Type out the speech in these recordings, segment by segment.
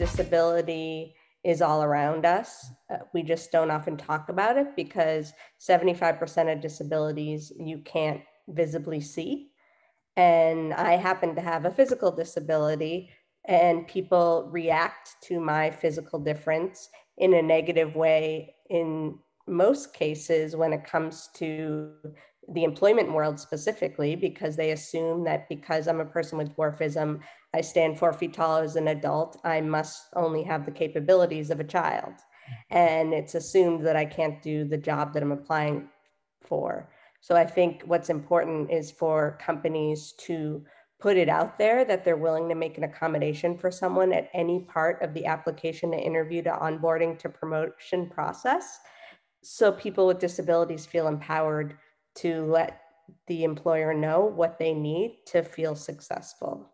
disability is all around us. Uh, we just don't often talk about it because 75% of disabilities you can't visibly see. And I happen to have a physical disability, and people react to my physical difference in a negative way in most cases when it comes to the employment world specifically because they assume that because I'm a person with dwarfism, I stand four feet tall as an adult, I must only have the capabilities of a child. Mm-hmm. And it's assumed that I can't do the job that I'm applying for. So I think what's important is for companies to put it out there that they're willing to make an accommodation for someone at any part of the application to interview to onboarding to promotion process. So people with disabilities feel empowered to let the employer know what they need to feel successful.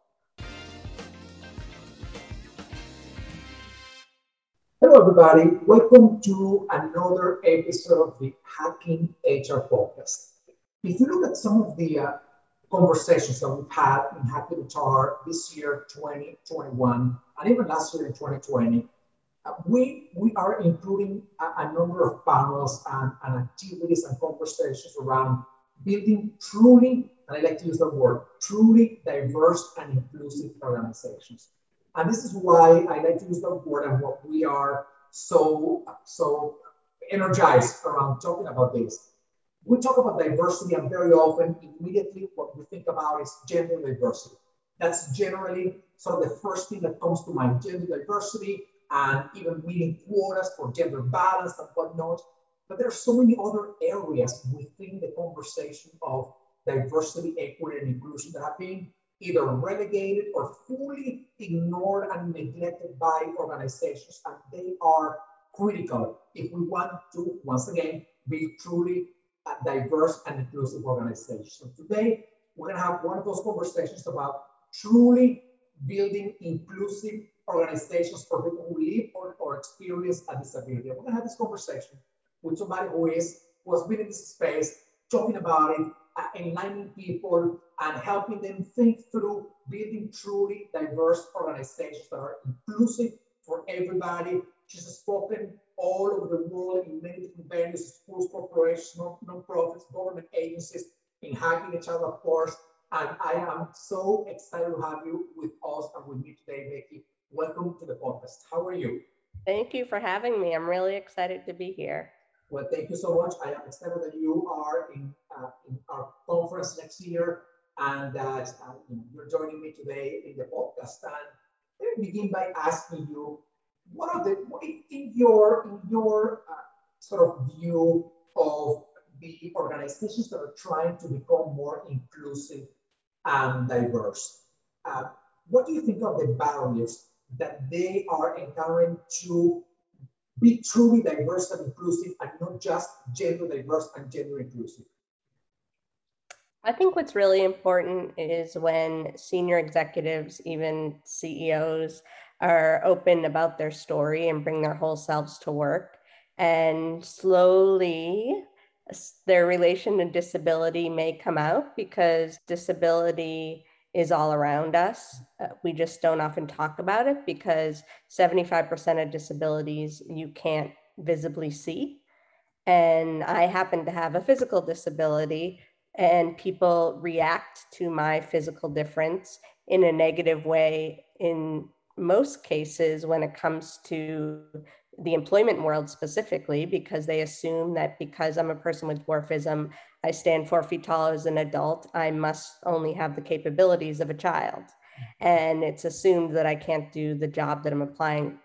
Hello, everybody. Welcome to another episode of the Hacking HR podcast. If you look at some of the uh, conversations that we've had in Hacking HR this year, 2021, and even last year in 2020, uh, we, we are including a, a number of panels and, and, activities and conversations around building truly, and I like to use the word, truly diverse and inclusive organizations. And this is why I like to use the word and what we are so, so energized around talking about this. We talk about diversity and very often immediately what we think about is gender diversity. That's generally sort of the first thing that comes to mind, gender diversity, and even meeting quotas for gender balance and whatnot. But there are so many other areas within the conversation of diversity, equity, and inclusion that have been either relegated or fully ignored and neglected by organizations, and they are critical if we want to, once again, be truly a diverse and inclusive organization. So today, we're going to have one of those conversations about truly building inclusive organizations for people who live or, or experience a disability. We're going to have this conversation with somebody who is who has been in this space, talking about it, uh, enlightening people, and helping them think through building truly diverse organizations that are inclusive for everybody. She's spoken all over the world in many different venues, schools, corporations, non-profits, government agencies, in Hacking HR, of course. And I am so excited to have you with us and with me today, Becky. Welcome to the podcast. How are you? Thank you for having me. I'm really excited to be here. Well, thank you so much. I am excited that you are in, uh, in our conference next year and that uh, you're joining me today in the podcast. And let me begin by asking you, what are the, what in your, in your uh, sort of view of the organizations that are trying to become more inclusive and diverse? Uh, what do you think of the barriers that they are encountering to be truly diverse and inclusive and not just gender diverse and gender inclusive? I think what's really important is when senior executives, even CEOs, are open about their story and bring their whole selves to work. And slowly, their relation to disability may come out because disability is all around us. Uh, we just don't often talk about it because 75% of disabilities you can't visibly see. And I happen to have a physical disability, and people react to my physical difference in a negative way in most cases when it comes to the employment world specifically because they assume that because I'm a person with dwarfism, I stand four feet tall as an adult, I must only have the capabilities of a child. And it's assumed that I can't do the job that I'm applying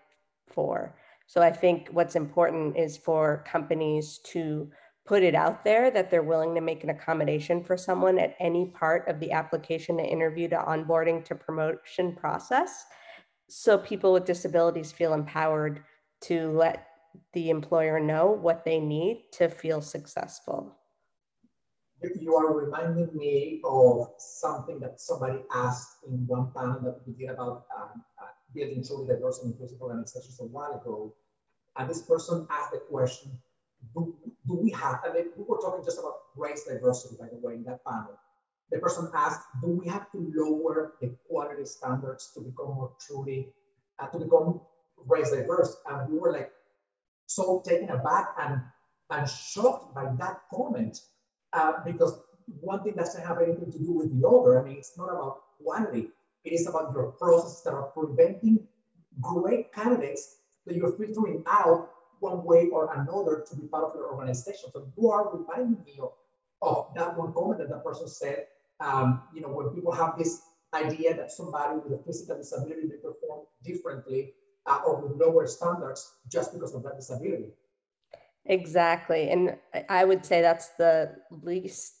for. So I think what's important is for companies to put it out there that they're willing to make an accommodation for someone at any part of the application to interview to onboarding to promotion process. So people with disabilities feel empowered to let the employer know what they need to feel successful. You are reminding me of something that somebody asked in one panel that we did about um, uh, building truly diverse and inclusive organizations a while ago. And this person asked the question, do, do we have, and we were talking just about race diversity, by the way, in that panel. The person asked, do we have to lower the quality standards to become more truly, uh, to become race diverse. And we were like so taken aback and, and shocked by that comment uh, because one thing doesn't have anything to do with the other. I mean, it's not about quantity. It is about your process that are preventing great candidates that you're filtering out one way or another to be part of your organization. So you are reminding me of, of that one comment that that person said. Um, you know, when people have this idea that somebody with a physical disability may perform differently uh, or with lower standards just because of that disability. Exactly. And I would say that's the least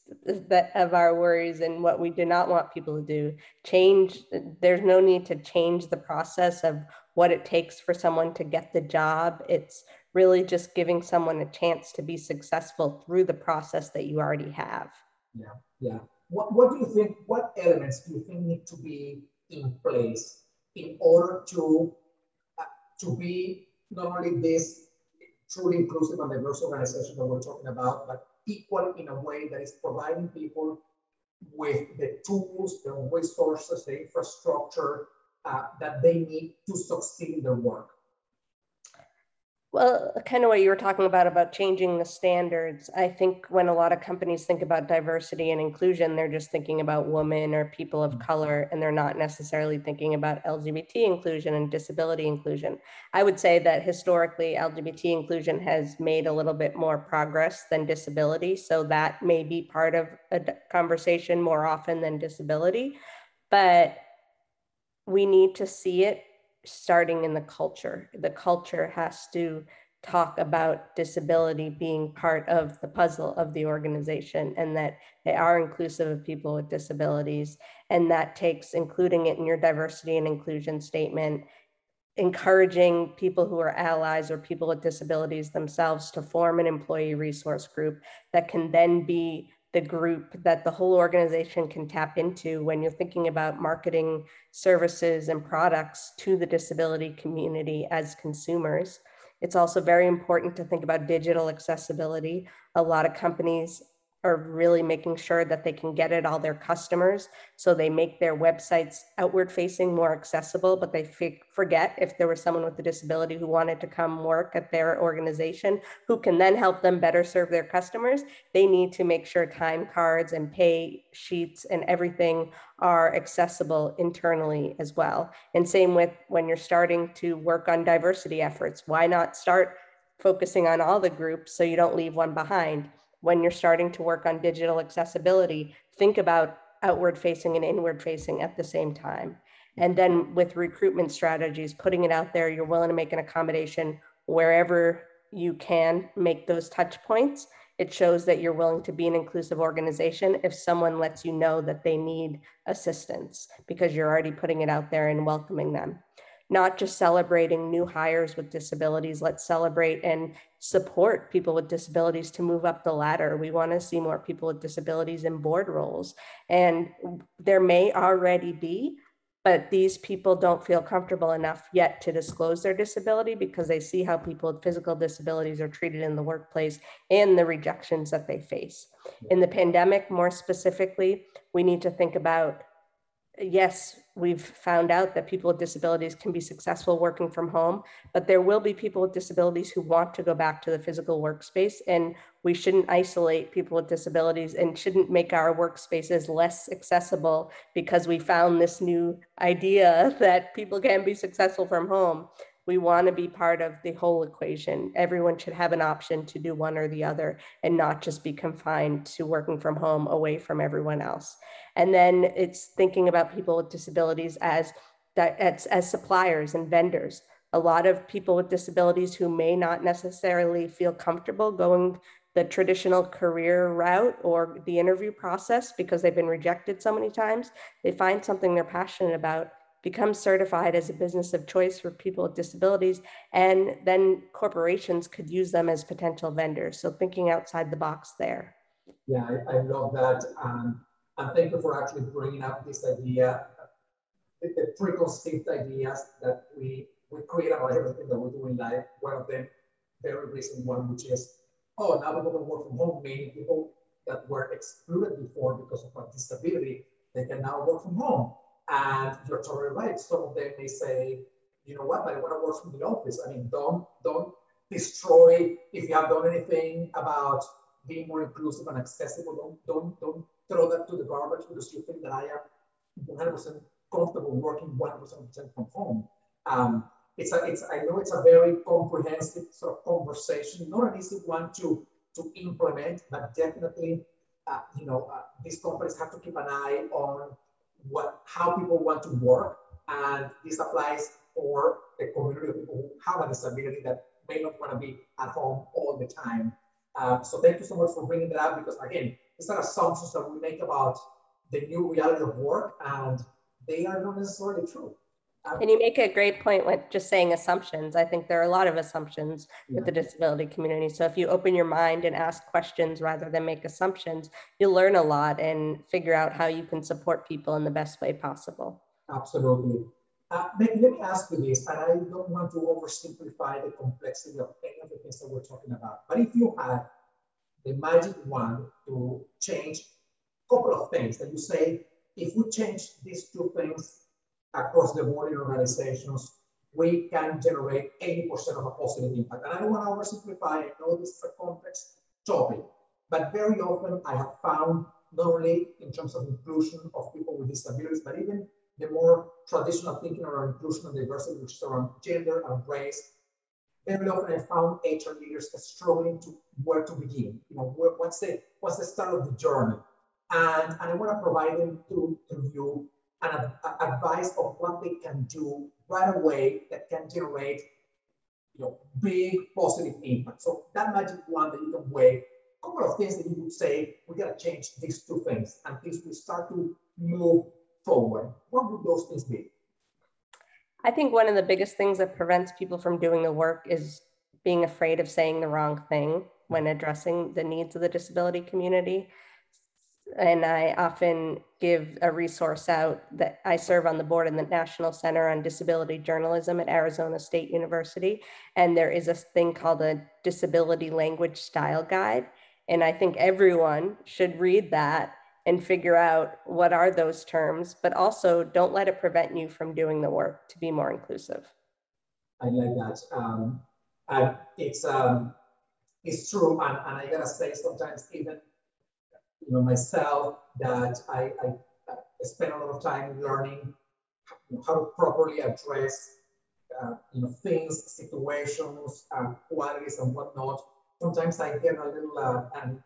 of our worries and what we do not want people to do. Change, there's no need to change the process of what it takes for someone to get the job. It's really just giving someone a chance to be successful through the process that you already have. Yeah, yeah. What, what do you think, what elements do you think need to be in place in order to, uh, to be not only this truly inclusive and diverse organization that we're talking about, but equal in a way that is providing people with the tools, the resources, the infrastructure uh, that they need to succeed in their work. Well, kind of what you were talking about, about changing the standards. I think when a lot of companies think about diversity and inclusion, they're just thinking about women or people of mm. color, and they're not necessarily thinking about LGBT inclusion and disability inclusion. I would say that historically, LGBT inclusion has made a little bit more progress than disability. So that may be part of a conversation more often than disability. But we need to see it starting in the culture. The culture has to talk about disability being part of the puzzle of the organization and that they are inclusive of people with disabilities. And that takes including it in your diversity and inclusion statement, encouraging people who are allies or people with disabilities themselves to form an employee resource group that can then be the group that the whole organization can tap into when you're thinking about marketing services and products to the disability community as consumers. It's also very important to think about digital accessibility. A lot of companies are really making sure that they can get at all their customers. So they make their websites outward facing more accessible, but they forget if there was someone with a disability who wanted to come work at their organization who can then help them better serve their customers. They need to make sure time cards and pay sheets and everything are accessible internally as well. And same with when you're starting to work on diversity efforts. Why not start focusing on all the groups so you don't leave one behind? When you're starting to work on digital accessibility, think about outward facing and inward facing at the same time. And then with recruitment strategies, putting it out there, you're willing to make an accommodation wherever you can make those touch points. It shows that you're willing to be an inclusive organization if someone lets you know that they need assistance because you're already putting it out there and welcoming them not just celebrating new hires with disabilities. Let's celebrate and support people with disabilities to move up the ladder. We want to see more people with disabilities in board roles. And there may already be, but these people don't feel comfortable enough yet to disclose their disability because they see how people with physical disabilities are treated in the workplace and the rejections that they face. In the pandemic, more specifically, we need to think about yes, we've found out that people with disabilities can be successful working from home, but there will be people with disabilities who want to go back to the physical workspace. And we shouldn't isolate people with disabilities and shouldn't make our workspaces less accessible because we found this new idea that people can be successful from home we want to be part of the whole equation. Everyone should have an option to do one or the other and not just be confined to working from home away from everyone else. And then it's thinking about people with disabilities as as, as suppliers and vendors. A lot of people with disabilities who may not necessarily feel comfortable going the traditional career route or the interview process because they've been rejected so many times, they find something they're passionate about become certified as a business of choice for people with disabilities, and then corporations could use them as potential vendors. So thinking outside the box there. Yeah, I, I love that. Um, and thank you for actually bringing up this idea, the, the preconceived ideas that we, we create about everything that we do in life. One of them, very recent one, which is, oh, now we're going to work from home, Many people that were excluded before because of a disability, they can now work from home. And you're totally right. Some of them may say, you know what, I want to work from the office. I mean, don't don't destroy if you have done anything about being more inclusive and accessible. Don't don't don't throw that to the garbage because you think that I am 100% comfortable working 100% from home. Um, it's a, it's, I know it's a very comprehensive sort of conversation, not an easy one to, to implement, but definitely, uh, you know, uh, these companies have to keep an eye on what, how people want to work. And this applies for the community of people who have a disability that may not want to be at home all the time. Uh, so thank you so much for bringing that up because again, these are assumptions that we make about the new reality of work and they are not necessarily true. And you make a great point with just saying assumptions. I think there are a lot of assumptions yeah. with the disability community. So if you open your mind and ask questions rather than make assumptions, you'll learn a lot and figure out how you can support people in the best way possible. Absolutely. Uh, let me ask you this, and I don't want to oversimplify the complexity of any of the things that we're talking about. But if you had the magic wand to change a couple of things that you say, if we change these two things, across the board in organizations, we can generate 80% of a positive impact. And I don't want to oversimplify, I know this is a complex topic, but very often I have found not only in terms of inclusion of people with disabilities, but even the more traditional thinking around inclusion and diversity, which is around gender and race. Very often I found HR leaders struggling to where to begin. You know, where, what's the what's the start of the journey? And, and I want to provide them to, to you and advice of what they can do right away that can generate you know, big positive impact. So that magic wand that you can wave, a couple of things that you would say, we gotta change these two things and things will start to move forward. What would those things be? I think one of the biggest things that prevents people from doing the work is being afraid of saying the wrong thing when addressing the needs of the disability community and I often give a resource out that I serve on the board in the National Center on Disability Journalism at Arizona State University. And there is a thing called a Disability Language Style Guide. And I think everyone should read that and figure out what are those terms, but also don't let it prevent you from doing the work to be more inclusive. I like that. Um, and it's, um, it's true. And, and I gotta say, sometimes even you know, myself that I, I, I spend a lot of time learning how to properly address uh, you know, things, situations, uh, qualities and whatnot. Sometimes I get a little, uh, and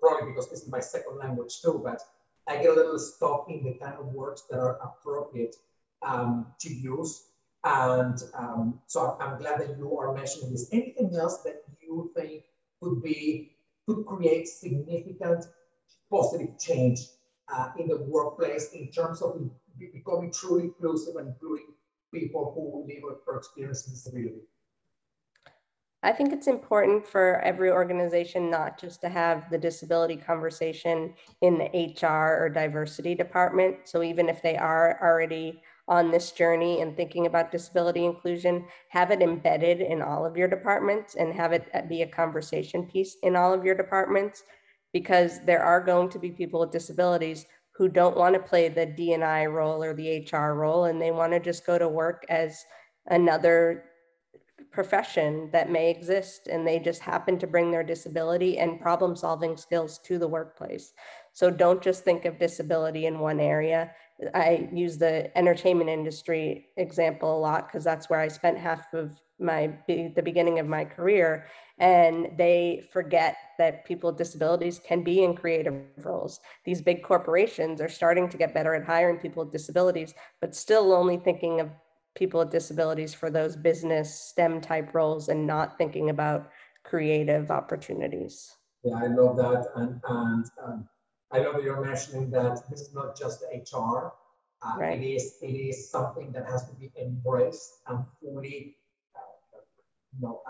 probably because this is my second language too, but I get a little stuck in the kind of words that are appropriate um, to use. And um, so I'm glad that you are mentioning this. Anything else that you think could be, could create significant positive change uh, in the workplace in terms of becoming truly inclusive and including people who live or experience disability? I think it's important for every organization not just to have the disability conversation in the HR or diversity department. So even if they are already on this journey and thinking about disability inclusion, have it embedded in all of your departments and have it be a conversation piece in all of your departments because there are going to be people with disabilities who don't want to play the D&I role or the HR role and they want to just go to work as another profession that may exist and they just happen to bring their disability and problem solving skills to the workplace. So don't just think of disability in one area. I use the entertainment industry example a lot because that's where I spent half of my the beginning of my career. And they forget that people with disabilities can be in creative roles. These big corporations are starting to get better at hiring people with disabilities but still only thinking of people with disabilities for those business stem type roles and not thinking about creative opportunities. Yeah i love that. And and um, i love that you're mentioning that this is not just hr uh, right. it is it is something that has to be embraced and fully you know,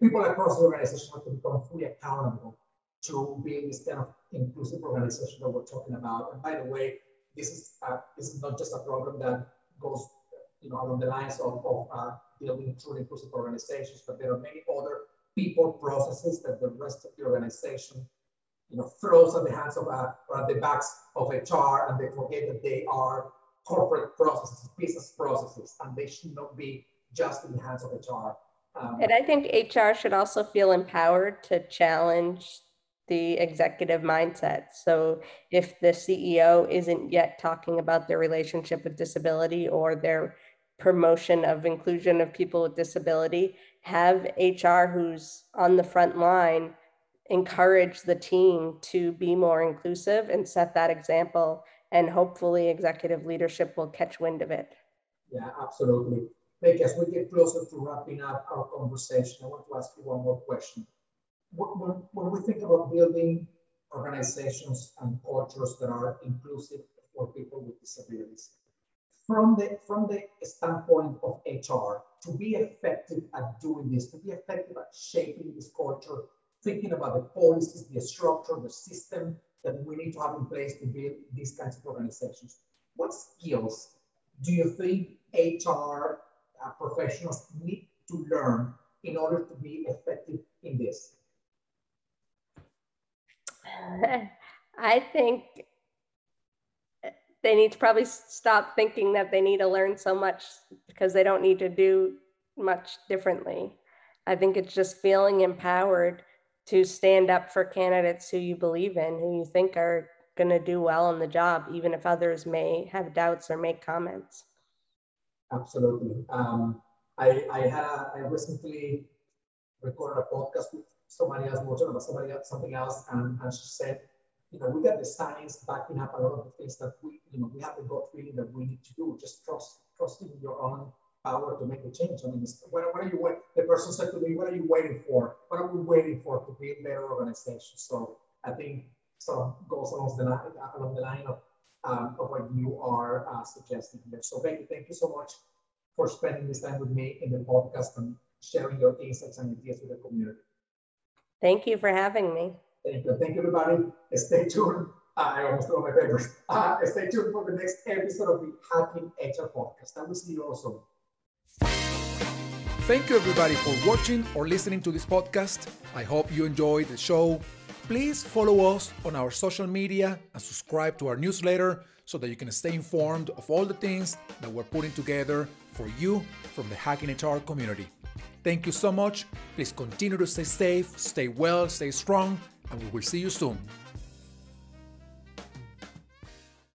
people across the organization have to become fully accountable to being this kind of inclusive organization that we're talking about. And by the way, this is uh, this is not just a problem that goes, you know, along the lines of, of uh, building truly inclusive organizations, but there are many other people processes that the rest of the organization, you know, throws at the hands of uh, or at the backs of HR, and they forget that they are corporate processes, business processes, and they should not be just in the hands of HR. Um, and I think HR should also feel empowered to challenge the executive mindset. So if the CEO isn't yet talking about their relationship with disability or their promotion of inclusion of people with disability, have HR who's on the front line encourage the team to be more inclusive and set that example and hopefully executive leadership will catch wind of it. Yeah, absolutely. Becky, as we get closer to wrapping up our conversation, I want to ask you one more question. When we think about building organizations and cultures that are inclusive for people with disabilities, from the from the standpoint of HR, to be effective at doing this, to be effective at shaping this culture, thinking about the policies, the structure, the system that we need to have in place to build these kinds of organizations. What skills do you think HR uh, professionals need to learn in order to be effective in this? I think they need to probably stop thinking that they need to learn so much because they don't need to do much differently. I think it's just feeling empowered to stand up for candidates who you believe in, who you think are going to do well on the job, even if others may have doubts or make comments. Absolutely. Um, I, I had a, I recently recorded a podcast with somebody else, we about somebody else, something else, and, and she said, you know, we got the science backing up a lot of the things that we, you know, we have the gut feeling that we need to do. Just trust, trusting your own power to make a change. I mean, what, what are you waiting? The person said to me, "What are you waiting for? What are we waiting for to be a better organization?" So I think sort of goes along the line, along the line of um, of what you are uh, suggesting here. So Becky, thank you so much for spending this time with me in the podcast and sharing your insights and ideas with the community. Thank you for having me. Thank you. Thank you, everybody. Stay tuned. Uh, I almost threw my papers. Uh, stay tuned for the next episode of the Hacking HR podcast. I will see you also. Thank you, everybody, for watching or listening to this podcast. I hope you enjoyed the show. Please follow us on our social media and subscribe to our newsletter so that you can stay informed of all the things that we're putting together for you from the Hacking HR community. Thank you so much. Please continue to stay safe, stay well, stay strong, and we will see you soon.